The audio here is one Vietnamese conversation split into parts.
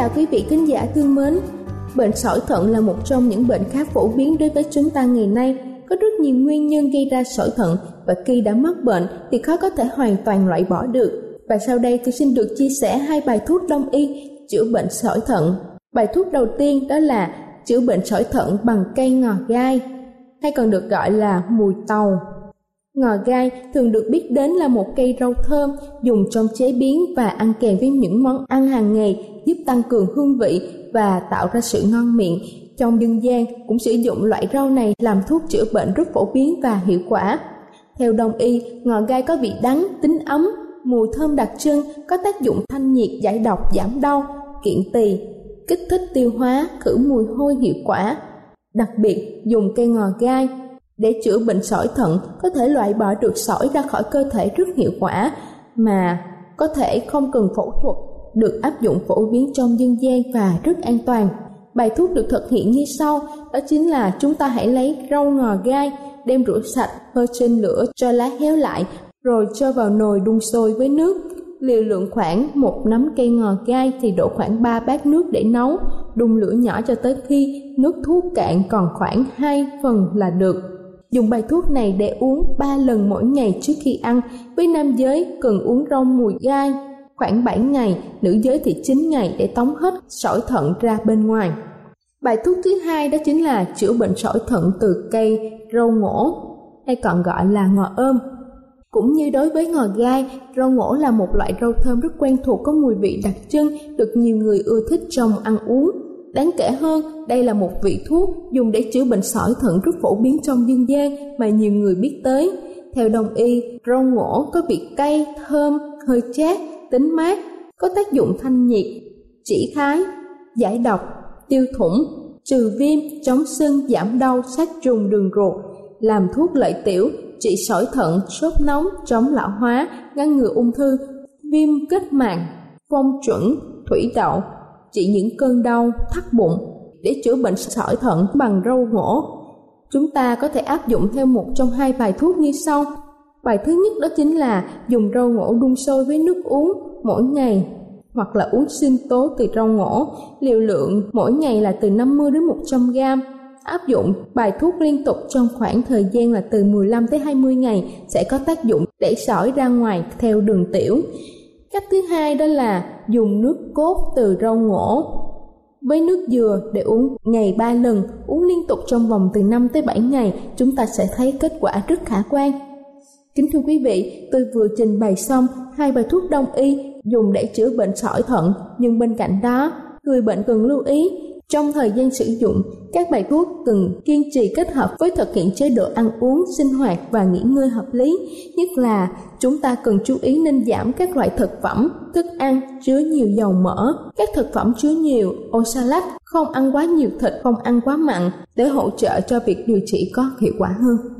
Chào quý vị khán giả thương mến. Bệnh sỏi thận là một trong những bệnh khá phổ biến đối với chúng ta ngày nay. Có rất nhiều nguyên nhân gây ra sỏi thận và khi đã mắc bệnh thì khó có thể hoàn toàn loại bỏ được. Và sau đây tôi xin được chia sẻ hai bài thuốc đông y chữa bệnh sỏi thận. Bài thuốc đầu tiên đó là chữa bệnh sỏi thận bằng cây ngò gai, hay còn được gọi là mùi tàu Ngò gai thường được biết đến là một cây rau thơm dùng trong chế biến và ăn kèm với những món ăn hàng ngày giúp tăng cường hương vị và tạo ra sự ngon miệng. Trong dân gian cũng sử dụng loại rau này làm thuốc chữa bệnh rất phổ biến và hiệu quả. Theo đông y, ngò gai có vị đắng, tính ấm, mùi thơm đặc trưng, có tác dụng thanh nhiệt, giải độc, giảm đau, kiện tỳ, kích thích tiêu hóa, khử mùi hôi hiệu quả. Đặc biệt, dùng cây ngò gai để chữa bệnh sỏi thận có thể loại bỏ được sỏi ra khỏi cơ thể rất hiệu quả mà có thể không cần phẫu thuật được áp dụng phổ biến trong dân gian và rất an toàn. Bài thuốc được thực hiện như sau, đó chính là chúng ta hãy lấy rau ngò gai, đem rửa sạch, phơi trên lửa cho lá héo lại, rồi cho vào nồi đun sôi với nước. Liều lượng khoảng một nắm cây ngò gai thì đổ khoảng 3 bát nước để nấu, đun lửa nhỏ cho tới khi nước thuốc cạn còn khoảng 2 phần là được. Dùng bài thuốc này để uống 3 lần mỗi ngày trước khi ăn. Với nam giới cần uống rau mùi gai khoảng 7 ngày, nữ giới thì 9 ngày để tống hết sỏi thận ra bên ngoài. Bài thuốc thứ hai đó chính là chữa bệnh sỏi thận từ cây rau ngổ hay còn gọi là ngò ôm. Cũng như đối với ngò gai, rau ngổ là một loại rau thơm rất quen thuộc có mùi vị đặc trưng, được nhiều người ưa thích trong ăn uống. Đáng kể hơn, đây là một vị thuốc dùng để chữa bệnh sỏi thận rất phổ biến trong dân gian mà nhiều người biết tới. Theo đồng y, rau ngổ có vị cay, thơm, hơi chát, tính mát, có tác dụng thanh nhiệt, chỉ khái, giải độc, tiêu thủng, trừ viêm, chống sưng, giảm đau, sát trùng đường ruột, làm thuốc lợi tiểu, trị sỏi thận, sốt nóng, chống lão hóa, ngăn ngừa ung thư, viêm kết màng, phong chuẩn, thủy đậu, trị những cơn đau, thắt bụng để chữa bệnh sỏi thận bằng rau ngổ. Chúng ta có thể áp dụng theo một trong hai bài thuốc như sau. Bài thứ nhất đó chính là dùng rau ngổ đun sôi với nước uống mỗi ngày hoặc là uống sinh tố từ rau ngổ, liều lượng mỗi ngày là từ 50 đến 100 gram. Áp dụng bài thuốc liên tục trong khoảng thời gian là từ 15 tới 20 ngày sẽ có tác dụng để sỏi ra ngoài theo đường tiểu. Cách thứ hai đó là dùng nước cốt từ rau ngổ với nước dừa để uống ngày 3 lần, uống liên tục trong vòng từ 5 tới 7 ngày, chúng ta sẽ thấy kết quả rất khả quan. Kính thưa quý vị, tôi vừa trình bày xong hai bài thuốc đông y dùng để chữa bệnh sỏi thận, nhưng bên cạnh đó, người bệnh cần lưu ý trong thời gian sử dụng, các bài thuốc cần kiên trì kết hợp với thực hiện chế độ ăn uống, sinh hoạt và nghỉ ngơi hợp lý. Nhất là chúng ta cần chú ý nên giảm các loại thực phẩm, thức ăn chứa nhiều dầu mỡ, các thực phẩm chứa nhiều oxalat, không ăn quá nhiều thịt, không ăn quá mặn để hỗ trợ cho việc điều trị có hiệu quả hơn.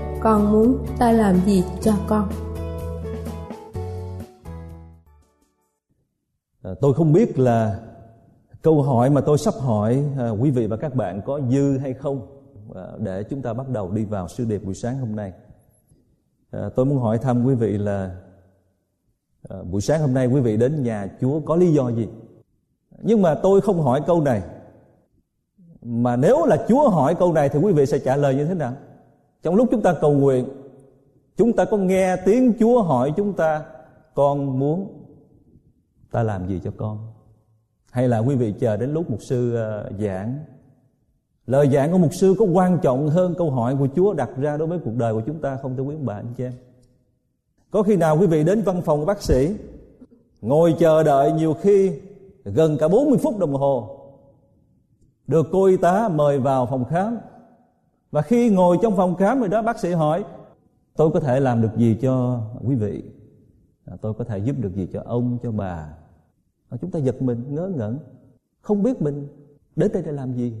con muốn ta làm gì cho con. À, tôi không biết là câu hỏi mà tôi sắp hỏi à, quý vị và các bạn có dư hay không à, để chúng ta bắt đầu đi vào sư điệp buổi sáng hôm nay. À, tôi muốn hỏi thăm quý vị là à, buổi sáng hôm nay quý vị đến nhà Chúa có lý do gì? nhưng mà tôi không hỏi câu này mà nếu là Chúa hỏi câu này thì quý vị sẽ trả lời như thế nào? Trong lúc chúng ta cầu nguyện, chúng ta có nghe tiếng Chúa hỏi chúng ta con muốn ta làm gì cho con? Hay là quý vị chờ đến lúc mục sư ờ, giảng Lời giảng của mục sư có quan trọng hơn câu hỏi của Chúa đặt ra đối với cuộc đời của chúng ta không thưa quý bạn anh chị em? Có khi nào quý vị đến văn phòng của bác sĩ Ngồi chờ đợi nhiều khi gần cả 40 phút đồng hồ được cô y tá mời vào phòng khám và khi ngồi trong phòng khám rồi đó bác sĩ hỏi tôi có thể làm được gì cho quý vị? À, tôi có thể giúp được gì cho ông cho bà? Và chúng ta giật mình ngớ ngẩn không biết mình đến đây để làm gì.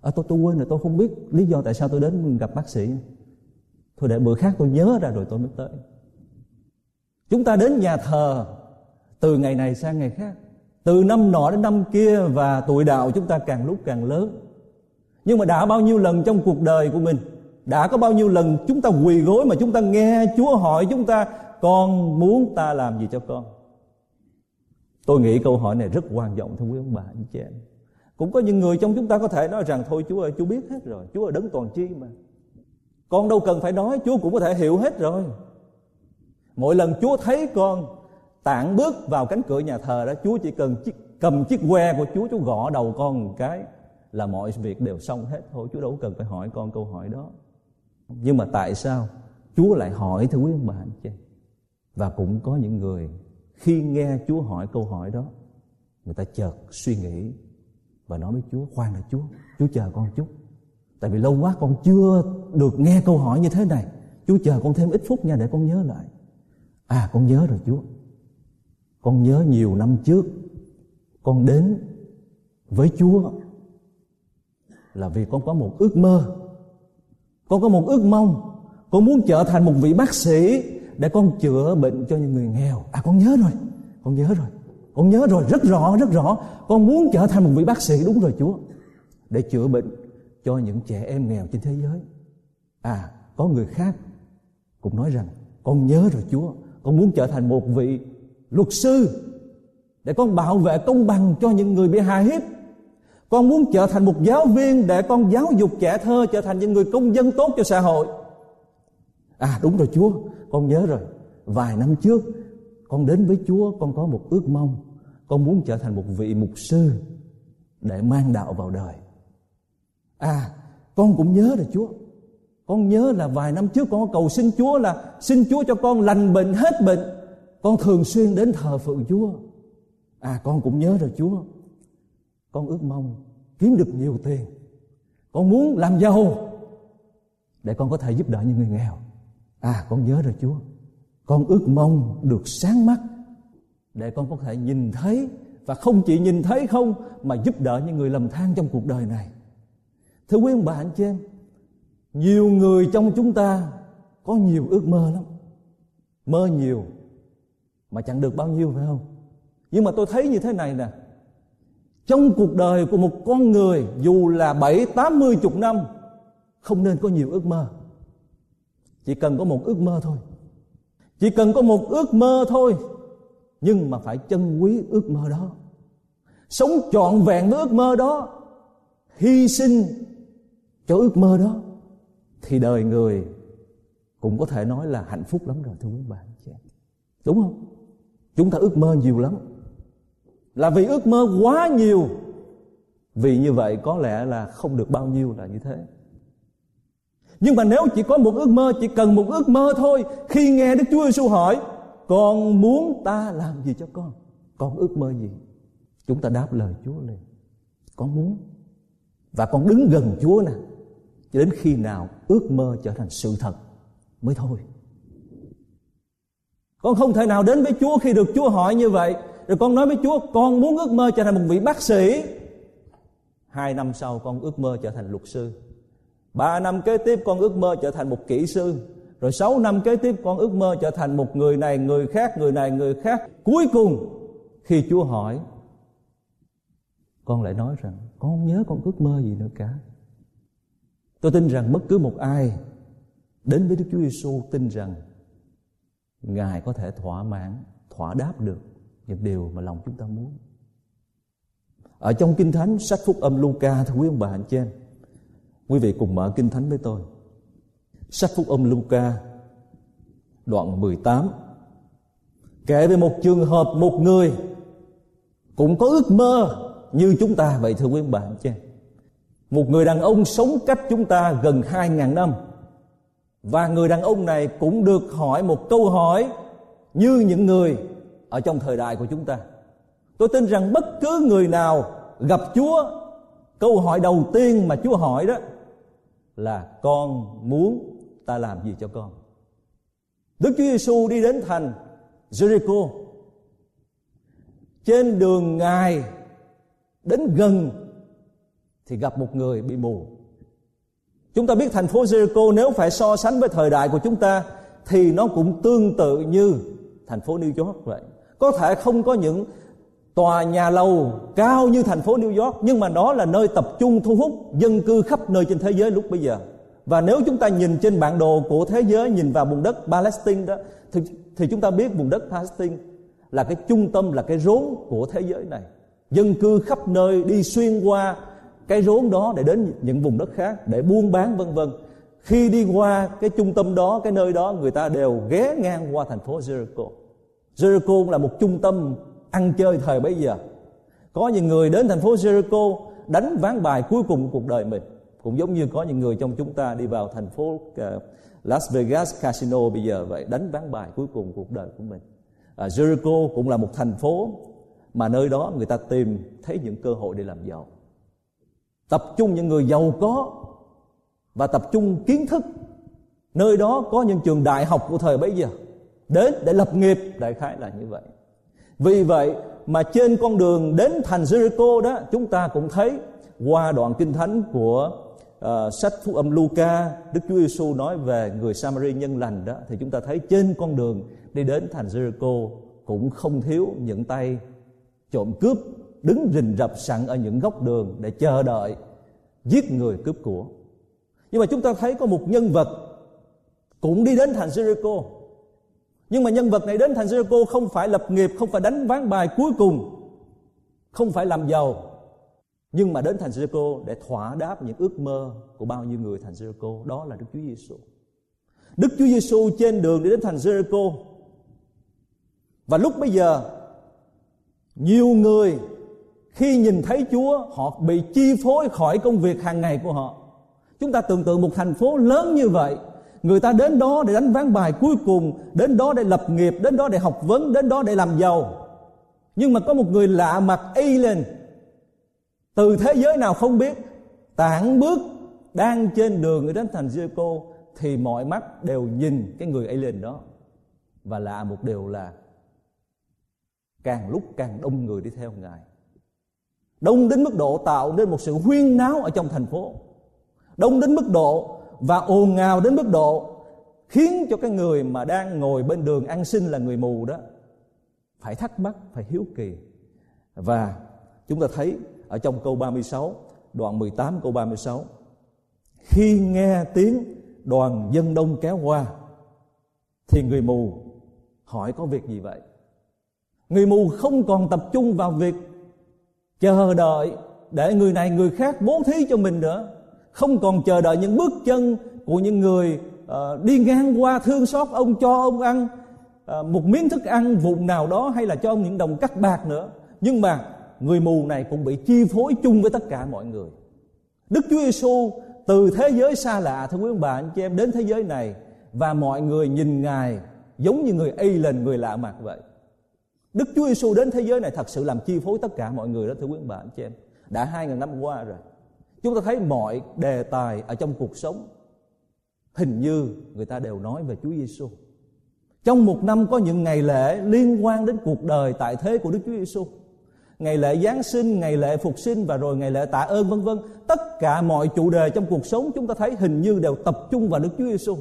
À, tôi tôi quên rồi tôi không biết lý do tại sao tôi đến gặp bác sĩ. Thôi để bữa khác tôi nhớ ra rồi tôi mới tới. Chúng ta đến nhà thờ từ ngày này sang ngày khác. Từ năm nọ đến năm kia và tuổi đạo chúng ta càng lúc càng lớn nhưng mà đã bao nhiêu lần trong cuộc đời của mình đã có bao nhiêu lần chúng ta quỳ gối mà chúng ta nghe chúa hỏi chúng ta con muốn ta làm gì cho con? Tôi nghĩ câu hỏi này rất quan trọng thưa quý ông bà anh chị em. Cũng có những người trong chúng ta có thể nói rằng thôi chúa ơi chúa biết hết rồi chúa ơi đấng toàn chi mà. Con đâu cần phải nói chúa cũng có thể hiểu hết rồi. Mỗi lần chúa thấy con tạng bước vào cánh cửa nhà thờ đó chúa chỉ cần chiếc, cầm chiếc que của chúa chúa gõ đầu con một cái là mọi việc đều xong hết. Thôi, chúa đâu cần phải hỏi con câu hỏi đó. Nhưng mà tại sao chúa lại hỏi thưa quý ông bà anh chị và cũng có những người khi nghe chúa hỏi câu hỏi đó, người ta chợt suy nghĩ và nói với chúa, khoan là chúa chúa chờ con chút. Tại vì lâu quá con chưa được nghe câu hỏi như thế này. Chúa chờ con thêm ít phút nha, để con nhớ lại. À con nhớ rồi chúa. Con nhớ nhiều năm trước, con đến với chúa là vì con có một ước mơ. Con có một ước mong. Con muốn trở thành một vị bác sĩ để con chữa bệnh cho những người nghèo. À con nhớ rồi. Con nhớ rồi. Con nhớ rồi. Rất rõ rất rõ. Con muốn trở thành một vị bác sĩ. Đúng rồi, chúa. Để chữa bệnh cho những trẻ em nghèo trên thế giới. À có người khác cũng nói rằng, con nhớ rồi, chúa. Con muốn trở thành một vị luật sư để con bảo vệ công bằng cho những người bị hại hiếp con muốn trở thành một giáo viên để con giáo dục trẻ thơ trở thành những người công dân tốt cho xã hội. À đúng rồi chúa, con nhớ rồi. Vài năm trước, con đến với chúa, con có một ước mong. Con muốn trở thành một vị mục sư để mang đạo vào đời. À con cũng nhớ rồi chúa. Con nhớ là vài năm trước con có cầu xin chúa là xin chúa cho con lành bệnh hết bệnh. Con thường xuyên đến thờ phượng Chúa. À con cũng nhớ rồi Chúa con ước mong kiếm được nhiều tiền. Con muốn làm giàu để con có thể giúp đỡ những người nghèo. À con nhớ rồi Chúa. Con ước mong được sáng mắt để con có thể nhìn thấy và không chỉ nhìn thấy không, mà giúp đỡ những người lầm than trong cuộc đời này. Thưa quý ông bà anh chị em, nhiều người trong chúng ta có nhiều ước mơ lắm. Mơ nhiều mà chẳng được bao nhiêu, phải không? Nhưng mà tôi thấy như thế này nè trong cuộc đời của một con người, dù là bảy, tám mươi chục năm, không nên có nhiều ước mơ. Chỉ cần có một ước mơ thôi. Chỉ cần có một ước mơ thôi. Nhưng mà phải chân quý ước mơ đó. Sống trọn vẹn với ước mơ đó. Hy sinh cho ước mơ đó. Thì đời người cũng có thể nói là hạnh phúc lắm rồi, thưa quý bạn đúng không? Chúng ta ước mơ nhiều lắm là vì ước mơ quá nhiều. Vì như vậy có lẽ là không được bao nhiêu là như thế. Nhưng mà nếu chỉ có một ước mơ, chỉ cần một ước mơ thôi, khi nghe đức chúa giêsu hỏi, con muốn ta làm gì cho con? Con ước mơ gì? Chúng ta đáp lời chúa liền con muốn. Và con đứng gần chúa nè, cho đến khi nào ước mơ trở thành sự thật mới thôi. Con không thể nào đến với chúa khi được chúa hỏi như vậy rồi con nói với chúa, con muốn ước mơ trở thành một vị bác sĩ. Hai năm sau, con ước mơ trở thành luật sư. Ba năm kế tiếp, con ước mơ trở thành một kỹ sư. Rồi sáu năm kế tiếp, con ước mơ trở thành một người này, người khác, người này, người khác. Cuối cùng, khi chúa hỏi, con lại nói rằng, con không nhớ con ước mơ gì nữa cả. Tôi tin rằng bất cứ một ai đến với đức chúa giêsu tin rằng ngài có thể thỏa mãn, thỏa đáp được những điều mà lòng chúng ta muốn. Ở trong kinh thánh, sách phúc âm Luca, thưa quý ông bà anh chị em, quý vị cùng mở kinh thánh với tôi. Sách phúc âm Luca, đoạn 18 kể về một trường hợp một người cũng có ước mơ như chúng ta vậy, thưa quý ông bà anh chị em. Một người đàn ông sống cách chúng ta gần hai ngàn năm. Và người đàn ông này cũng được hỏi một câu hỏi như những người ở trong thời đại của chúng ta. Tôi tin rằng bất cứ người nào gặp chúa, câu hỏi đầu tiên mà chúa hỏi đó là, con muốn ta làm gì cho con? Đức chúa giêsu đi đến thành jericho. Trên đường ngài đến gần thì gặp một người bị mù. Chúng ta biết thành phố jericho nếu phải so sánh với thời đại của chúng ta thì nó cũng tương tự như thành phố New York vậy. Có thể không có những tòa nhà lầu cao như thành phố New York nhưng mà đó là nơi tập trung thu hút dân cư khắp nơi trên thế giới lúc bây giờ. Và nếu chúng ta nhìn trên bản đồ của thế giới nhìn vào vùng đất Palestine đó thì, thì chúng ta biết vùng đất Palestine là cái trung tâm là cái rốn của thế giới này. Dân cư khắp nơi đi xuyên qua cái rốn đó để đến những vùng đất khác để buôn bán vân vân khi đi qua cái trung tâm đó cái nơi đó người ta đều ghé ngang qua thành phố Jericho Jericho là một trung tâm ăn chơi thời bấy giờ. Có những người đến thành phố Jericho đánh ván bài cuối cùng của cuộc đời mình. Cũng giống như có những người trong chúng ta đi vào thành phố ờ, Las Vegas Casino bây giờ vậy đánh ván bài cuối cùng cuộc đời của mình. À, Jericho cũng là một thành phố mà nơi đó người ta tìm thấy những cơ hội để làm giàu. Tập trung những người giàu có và tập trung kiến thức. Nơi đó có những trường đại học của thời bấy giờ đến để lập nghiệp. Đại khái là như vậy. Vì vậy mà trên con đường đến thành Jericho đó chúng ta cũng thấy qua đoạn kinh thánh của uh, sách phúc âm Luca Đức Chúa Giêsu nói về người Samari nhân lành đó thì chúng ta thấy trên con đường đi đến thành Jericho cũng không thiếu những tay trộm cướp đứng rình rập sẵn ở những góc đường để chờ đợi giết người cướp của. Nhưng mà chúng ta thấy có một nhân vật cũng đi đến thành Jericho nhưng mà nhân vật này đến thành Jericho không phải lập nghiệp không phải đánh ván bài cuối cùng không phải làm giàu nhưng mà đến thành Jericho để thỏa đáp những ước mơ của bao nhiêu người thành Jericho đó là Đức Chúa Giêsu Đức Chúa Giêsu trên đường đi đến thành Jericho và lúc bây giờ nhiều người khi nhìn thấy Chúa họ bị chi phối khỏi công việc hàng ngày của họ. Chúng ta tưởng tượng một thành phố lớn như vậy, người ta đến đó để đánh ván bài cuối cùng, đến đó để lập nghiệp, đến đó để học vấn, đến đó để làm giàu. Nhưng mà có một người lạ mặt alien từ thế giới nào không biết tản bước đang trên đường đến thành Jericho thì mọi mắt đều nhìn cái người alien đó. Và lạ một điều là càng lúc càng đông người đi theo ngài. Đông đến mức độ tạo nên một sự huyên náo ở trong thành phố. Đông đến mức độ và ồn ào đến mức độ khiến cho cái người mà đang ngồi bên đường ăn xin là người mù đó phải thắc mắc, phải hiếu kỳ. Và chúng ta thấy ở trong câu 36, đoạn 18 câu 36. Khi nghe tiếng đoàn dân đông kéo qua thì người mù hỏi có việc gì vậy người mù không còn tập trung vào việc chờ đợi để người này người khác bố thí cho mình nữa không còn chờ đợi những bước chân của những người uh, đi ngang qua thương xót ông cho ông ăn uh, một miếng thức ăn vụn nào đó hay là cho ông những đồng cắt bạc nữa. Nhưng mà người mù này cũng bị chi phối chung với tất cả mọi người. Đức Chúa Giêsu từ thế giới xa lạ thưa quý ông bà anh chị em đến thế giới này và mọi người nhìn ngài giống như người alien người lạ mặt vậy. Đức Chúa Giêsu đến thế giới này thật sự làm chi phối tất cả mọi người đó thưa quý ông bà anh chị em. Đã hai ngàn năm qua rồi chúng ta thấy mọi đề tài ở trong cuộc sống hình như người ta đều nói về Chúa Giêsu trong một năm có những ngày lễ liên quan đến cuộc đời tại thế của Đức Chúa Giêsu ngày lễ Giáng sinh, ngày lễ phục sinh và rồi ngày lễ tạ ơn vân vân. Tất cả mọi chủ đề trong cuộc sống chúng ta thấy hình như đều tập trung vào Đức Chúa Giêsu.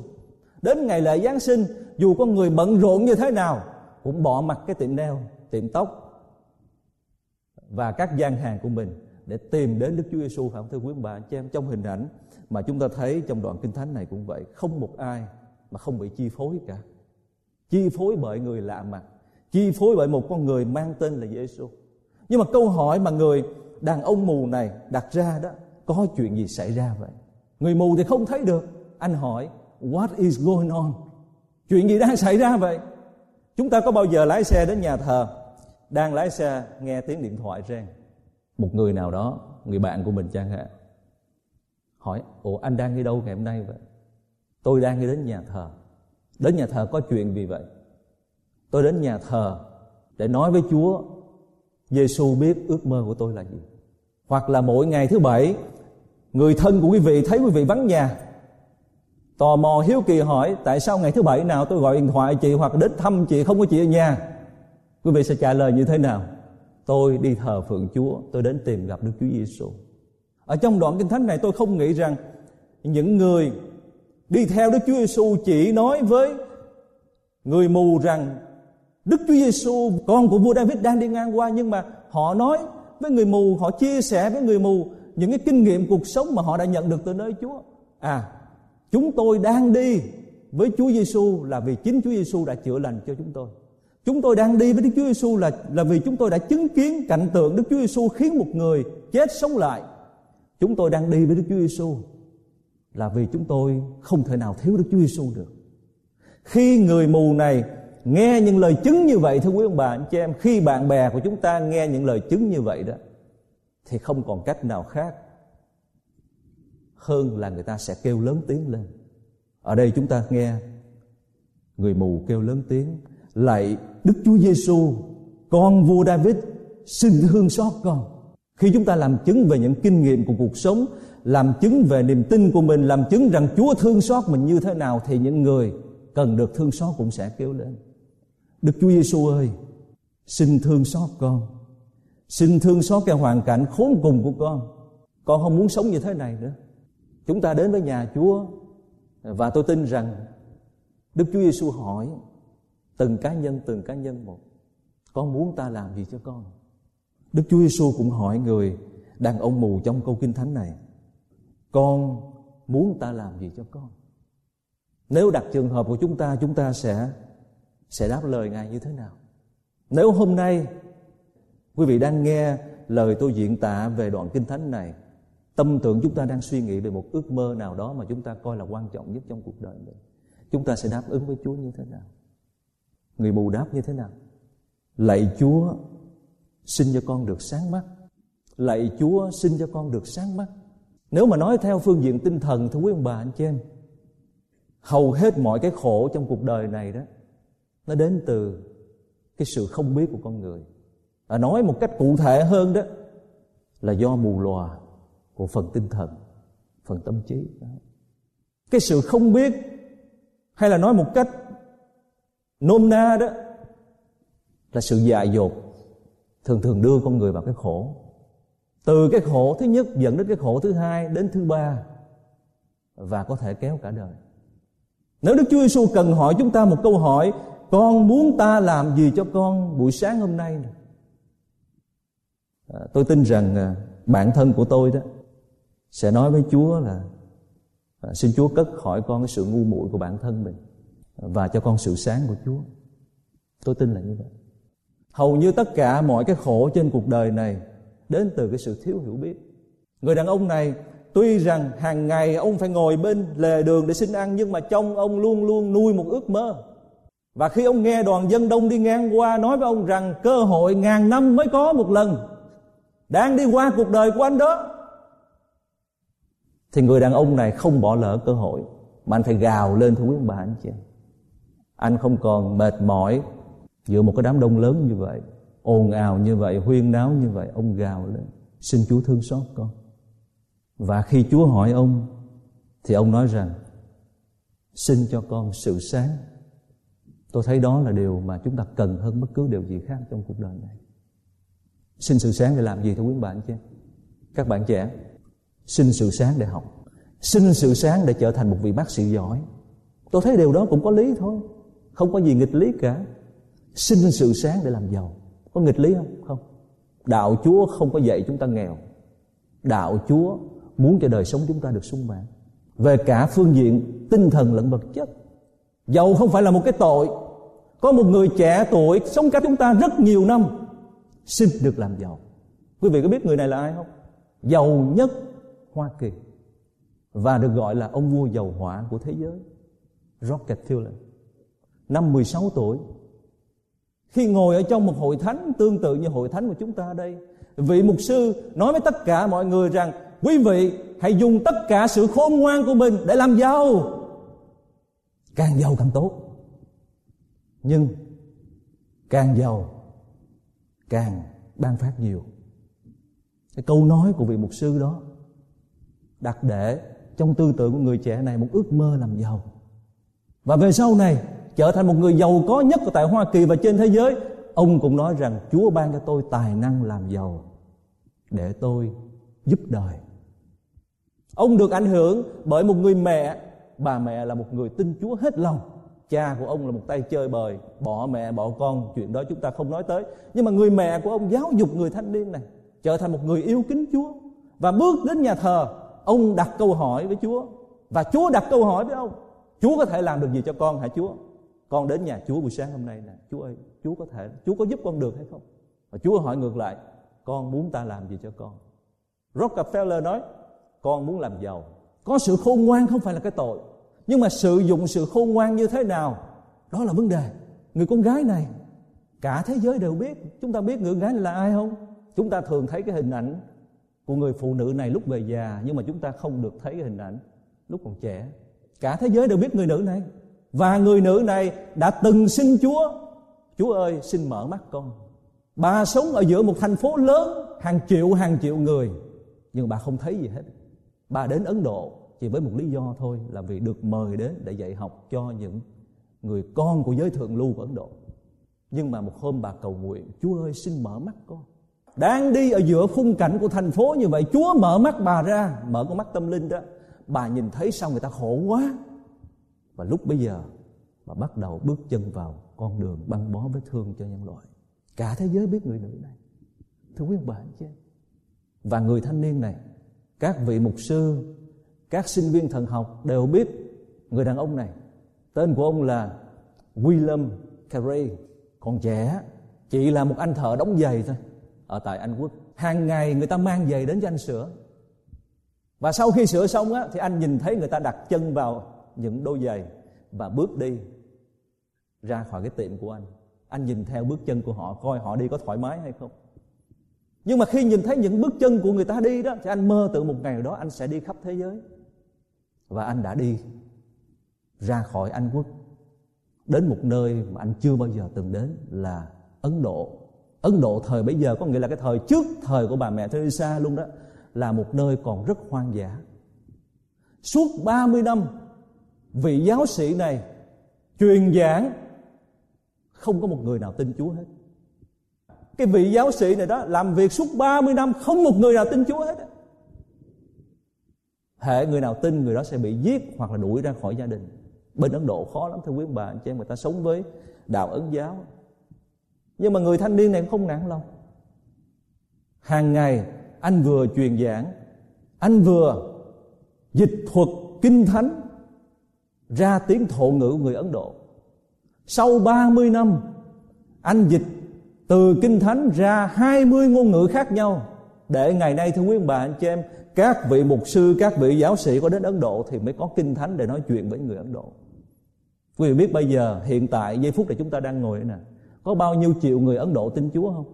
Đến ngày lễ Giáng sinh, dù con người bận rộn như thế nào cũng bỏ mặt cái tiệm nail, tiệm tóc và các gian hàng của mình để tìm đến Đức Chúa Giêsu phải không thưa quý bà anh chị em trong hình ảnh mà chúng ta thấy trong đoạn kinh thánh này cũng vậy, không một ai mà không bị chi phối cả. Chi phối bởi người lạ mặt, chi phối bởi một con người mang tên là Giêsu nhưng mà câu hỏi mà người đàn ông mù này đặt ra đó có chuyện gì xảy ra vậy? Người mù thì không thấy được. Anh hỏi what is going on? Chuyện gì đang xảy ra vậy? Chúng ta có bao giờ lái xe đến nhà thờ đang lái xe nghe tiếng điện thoại reng một người nào đó người bạn của mình chẳng hạn hỏi ủa anh đang đi đâu ngày hôm nay vậy tôi đang đi đến nhà thờ đến nhà thờ có chuyện gì vậy tôi đến nhà thờ để nói với chúa Giêsu biết ước mơ của tôi là gì. Hoặc là mỗi ngày thứ bảy, người thân của quý vị thấy quý vị vắng nhà, tò mò hiếu kỳ hỏi tại sao ngày thứ bảy nào tôi gọi điện thoại chị hoặc đến thăm chị không có chị ở nhà. Quý vị sẽ trả lời như thế nào? Tôi đi thờ phượng Chúa, tôi đến tìm gặp Đức Chúa Giêsu. Ở trong đoạn kinh thánh này tôi không nghĩ rằng những người đi theo Đức Chúa Giêsu chỉ nói với người mù rằng Đức Chúa Giêsu con của vua David đang đi ngang qua nhưng mà họ nói với người mù, họ chia sẻ với người mù những cái kinh nghiệm cuộc sống mà họ đã nhận được từ nơi Chúa. À, chúng tôi đang đi với Chúa Giêsu là vì chính Chúa Giêsu đã chữa lành cho chúng tôi. Chúng tôi đang đi với Đức Chúa Giêsu là là vì chúng tôi đã chứng kiến cảnh tượng Đức Chúa Giêsu khiến một người chết sống lại. Chúng tôi đang đi với Đức Chúa Giêsu là vì chúng tôi không thể nào thiếu Đức Chúa Giêsu được. Khi người mù này nghe những lời chứng như vậy, thưa quý ông bà, anh chị em, khi bạn bè của chúng ta nghe những lời chứng như vậy đó, thì không còn cách nào khác hơn là người ta sẽ kêu lớn tiếng lên ở đây chúng ta nghe người mù kêu lớn tiếng lạy đức chúa giêsu con vua david xin thương xót con khi chúng ta làm chứng về những kinh nghiệm của cuộc sống làm chứng về niềm tin của mình làm chứng rằng chúa thương xót mình như thế nào thì những người cần được thương xót cũng sẽ kêu lên Đức Chúa Giêsu ơi, xin thương xót con. Xin thương xót cái hoàn cảnh khốn cùng của con. Con không muốn sống như thế này nữa. Chúng ta đến với nhà Chúa và tôi tin rằng Đức Chúa Giêsu hỏi từng cá nhân từng cá nhân một. Con muốn ta làm gì cho con? Đức Chúa Giêsu cũng hỏi người đàn ông mù trong câu kinh thánh này. Con muốn ta làm gì cho con? Nếu đặt trường hợp của chúng ta, chúng ta sẽ sẽ đáp lời Ngài như thế nào? Nếu hôm nay quý vị đang nghe lời tôi diễn tả về đoạn kinh thánh này, tâm tưởng chúng ta đang suy nghĩ về một ước mơ nào đó mà chúng ta coi là quan trọng nhất trong cuộc đời mình. Chúng ta sẽ đáp ứng với Chúa như thế nào? Người mù đáp như thế nào? Lạy Chúa, xin cho con được sáng mắt. Lạy Chúa, xin cho con được sáng mắt. Nếu mà nói theo phương diện tinh thần thưa quý ông bà anh chị em, hầu hết mọi cái khổ trong cuộc đời này đó nó đến từ cái sự không biết của con người à, nói một cách cụ thể hơn đó là do mù lòa của phần tinh thần phần tâm trí đó. cái sự không biết hay là nói một cách nôm na đó là sự dại dột thường thường đưa con người vào cái khổ. Từ cái khổ thứ nhất dẫn đến cái khổ thứ hai đến thứ ba và có thể kéo cả đời. Nếu Đức Chúa Giêsu cần hỏi chúng ta một câu hỏi con muốn ta làm gì cho con buổi sáng hôm nay này? À, tôi tin rằng à, bản thân của tôi đó sẽ nói với Chúa là à, xin Chúa cất khỏi con cái sự ngu muội của bản thân mình và cho con sự sáng của Chúa. tôi tin là như vậy. Hầu như tất cả mọi cái khổ trên cuộc đời này đến từ cái sự thiếu hiểu biết. Người đàn ông này, tuy rằng hàng ngày ông phải ngồi bên lề đường để xin ăn, nhưng mà trong ông luôn luôn nuôi một ước mơ. Và khi ông nghe đoàn dân đông đi ngang qua nói với ông rằng cơ hội ngàn năm mới có một lần đang đi qua cuộc đời của anh đó, thì người đàn ông này không bỏ lỡ cơ hội, mà anh phải gào lên thưa quý bà anh chị anh không còn mệt mỏi giữa một cái đám đông lớn như vậy, ồn ào như vậy, huyên náo như vậy, ông gào lên, xin chúa thương xót con. Và khi chúa hỏi ông, thì ông nói rằng, xin cho con sự sáng. Tôi thấy đó là điều mà chúng ta cần hơn bất cứ điều gì khác trong cuộc đời này. Xin sự sáng để làm gì thưa quý bạn chứ? Các bạn trẻ, xin sự sáng để học. Xin sự sáng để trở thành một vị bác sĩ giỏi. Tôi thấy điều đó cũng có lý thôi không có gì nghịch lý cả. Xin sự sáng để làm giàu. Có nghịch lý không? Không. Đạo chúa không có dạy chúng ta nghèo. Đạo chúa muốn cho đời sống chúng ta được sung mãn. Về cả phương diện tinh thần lẫn vật chất. Giàu không phải là một cái tội. Có một người trẻ tuổi sống cả chúng ta rất nhiều năm. Xin được làm giàu. Quý vị có biết người này là ai không? Giàu nhất hoa kỳ. Và được gọi là ông vua dầu hỏa của thế giới Rockefeller năm 16 tuổi. Khi ngồi ở trong một hội thánh, tương tự như hội thánh của chúng ta đây, vị mục sư nói với tất cả mọi người rằng, quý vị, hãy dùng tất cả sự khôn ngoan của mình để làm giàu. Càng giàu càng tốt. Nhưng càng giàu, càng ban phát nhiều. Cái câu nói của vị mục sư đó đặt để trong tư tưởng của người trẻ này một ước mơ làm giàu. Và về sau này trở thành một người giàu có nhất tại Hoa Kỳ và trên thế giới. Ông cũng nói rằng, Chúa ban cho tôi tài năng làm giàu để tôi giúp đời. Ông được ảnh hưởng bởi một người mẹ. Bà mẹ là một người tin Chúa hết lòng. Cha của ông là một tay chơi bời. Bỏ mẹ, bỏ con, chuyện đó chúng ta không nói tới. Nhưng mà người mẹ của ông giáo dục người thanh niên này trở thành một người yêu kính Chúa. Và bước đến nhà thờ, ông đặt câu hỏi với Chúa. Và Chúa đặt câu hỏi với ông, Chúa có thể làm được gì cho con hả Chúa? Con đến nhà Chúa buổi sáng hôm nay nè. Chúa ơi, Chúa có thể, Chúa có giúp con được hay không? Và Chúa hỏi ngược lại, con muốn ta làm gì cho con? Rockefeller nói, con muốn làm giàu. Có sự khôn ngoan không phải là cái tội, nhưng mà sử dụng sự khôn ngoan như thế nào, đó là vấn đề. Người con gái này, cả thế giới đều biết. Chúng ta biết người gái này là ai không? Chúng ta thường thấy cái hình ảnh của người phụ nữ này lúc về già, nhưng mà chúng ta không được thấy cái hình ảnh lúc còn trẻ. Cả thế giới đều biết người nữ này và người nữ này đã từng xin Chúa. Chúa ơi, xin mở mắt con. Bà sống ở giữa một thành phố lớn, Hàng triệu hàng triệu người. Nhưng bà không thấy gì hết. Bà đến Ấn Độ chỉ với một lý do thôi, Là vì được mời đến để dạy học cho những người con của giới thượng lưu của Ấn Độ. Nhưng mà một hôm bà cầu nguyện, Chúa ơi, xin mở mắt con. Đang đi ở giữa khung cảnh của thành phố như vậy, Chúa mở mắt bà ra, Mở con mắt tâm linh đó Bà nhìn thấy sao người ta khổ quá. Và lúc bây giờ mà bắt đầu bước chân vào con đường băng bó vết thương cho nhân loại. Cả thế giới biết người nữ này. Thưa quý ông bà, anh chị Và người thanh niên này, Các vị mục sư, Các sinh viên thần học đều biết Người đàn ông này. Tên của ông là William Carey. Còn trẻ, Chỉ là một anh thợ đóng giày thôi. Ở tại Anh Quốc, Hàng ngày người ta mang giày đến cho anh sửa. Và sau khi sửa xong á, Thì anh nhìn thấy người ta đặt chân vào những đôi giày Và bước đi ra khỏi cái tiệm của anh. Anh nhìn theo bước chân của họ, coi họ đi có thoải mái hay không. Nhưng mà khi nhìn thấy những bước chân của người ta đi đó, thì anh mơ tưởng một ngày đó anh sẽ đi khắp thế giới. Và anh đã đi ra khỏi anh quốc, đến một nơi mà anh chưa bao giờ từng đến, là ấn độ. Ấn độ thời bấy giờ có nghĩa là cái thời trước thời của bà mẹ Teresa luôn đó, là một nơi còn rất hoang dã. Suốt 30 năm vị giáo sĩ này, truyền giảng, không có một người nào tin Chúa hết. Cái vị giáo sĩ này đó, làm việc suốt 30 năm, không một người nào tin Chúa hết hệ người nào tin, người đó sẽ bị giết hoặc là đuổi ra khỏi gia đình. Bên Ấn Độ khó lắm, thưa quý bà, anh chị em, người ta sống với đạo ấn giáo. Nhưng mà người thanh niên này không nản lòng. Hàng ngày, anh vừa truyền giảng, anh vừa dịch thuật kinh thánh ra tiếng thổ ngữ người Ấn Độ. Sau 30 năm, anh dịch từ kinh thánh ra 20 ngôn ngữ khác nhau. Để ngày nay, thưa quý ông bà, anh chị em, các vị mục sư, các vị giáo sĩ có đến Ấn Độ thì mới có kinh thánh để nói chuyện với người Ấn Độ. Quý vị biết bây giờ, hiện tại, giây phút này chúng ta đang ngồi nè, có bao nhiêu triệu người Ấn Độ tin Chúa không?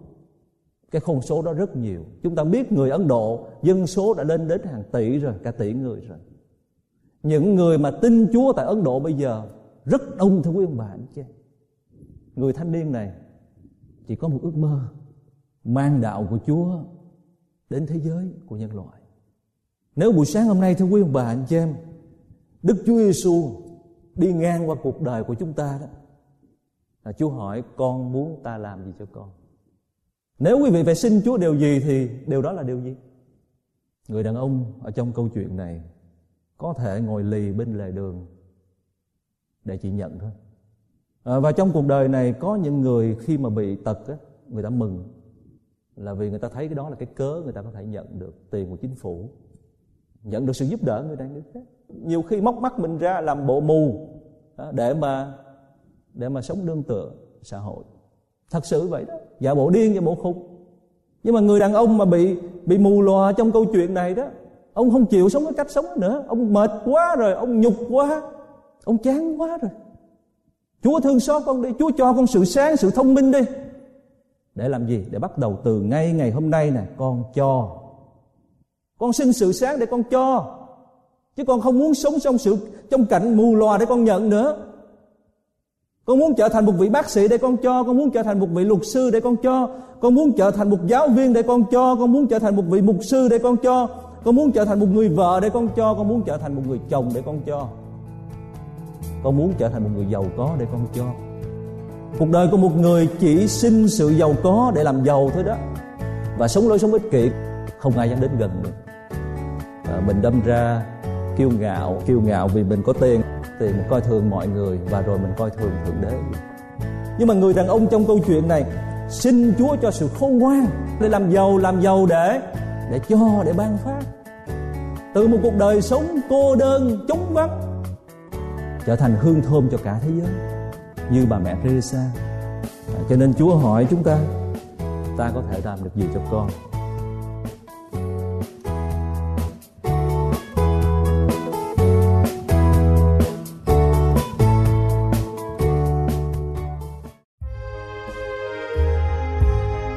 Cái con số đó rất nhiều. Chúng ta biết người Ấn Độ dân số đã lên đến hàng tỷ rồi, cả tỷ người rồi những người mà tin Chúa tại Ấn Độ bây giờ rất đông, thưa quý ông bà, anh chị người thanh niên này chỉ có một ước mơ, mang đạo của Chúa đến thế giới của nhân loại. Nếu buổi sáng hôm nay, thưa quý ông bà, anh chị em, Đức Chúa Giêsu đi ngang qua cuộc đời của chúng ta đó, là Chúa hỏi, con muốn ta làm gì cho con? Nếu quý vị phải xin Chúa điều gì thì điều đó là điều gì? Người đàn ông ở trong câu chuyện này có thể ngồi lì bên lề đường để chị nhận thôi. À, và trong cuộc đời này có những người khi mà bị tật á, người ta mừng là vì người ta thấy cái đó là cái cớ người ta có thể nhận được tiền của chính phủ nhận được sự giúp đỡ người đang người khác. Nhiều khi móc mắt mình ra làm bộ mù à, để mà để mà sống đương tựa xã hội. Thật sự vậy đó giả bộ điên giả bộ khùng. Nhưng mà người đàn ông mà bị bị mù lòa trong câu chuyện này đó ông không chịu sống cái cách sống nữa. Ông mệt quá rồi, ông nhục quá. Ông chán quá rồi. Chúa thương xót con đi. Chúa cho con sự sáng, sự thông minh đi. Để làm gì? Để bắt đầu từ ngay ngày hôm nay nè, con cho. Con xin sự sáng để con cho. Chứ con không muốn sống trong sự, trong cảnh mù lòa để con nhận nữa. Con muốn trở thành một vị bác sĩ để con cho. Con muốn trở thành một vị luật sư để con cho. Con muốn trở thành một giáo viên để con cho. Con muốn trở thành một vị mục sư để con cho con muốn trở thành một người vợ để con cho con muốn trở thành một người chồng để con cho. Con muốn trở thành một người giàu có để con cho. Cuộc đời của một người chỉ xin sự giàu có để làm giàu thôi đó. Và sống lối sống ích kỷ không ai dám đến gần được à, mình đâm ra kiêu ngạo kiêu ngạo vì mình có tiền. Thì mình coi thường mọi người và rồi mình coi thường thượng đế. Nhưng mà người đàn ông trong câu chuyện này xin chúa cho sự khôn ngoan để làm giàu làm giàu để để cho để ban phát. Từ một cuộc đời sống cô đơn chống vắng trở thành hương thơm cho cả thế giới, như bà mẹ Teresa. À, cho nên Chúa hỏi chúng ta ta có thể làm được gì cho con?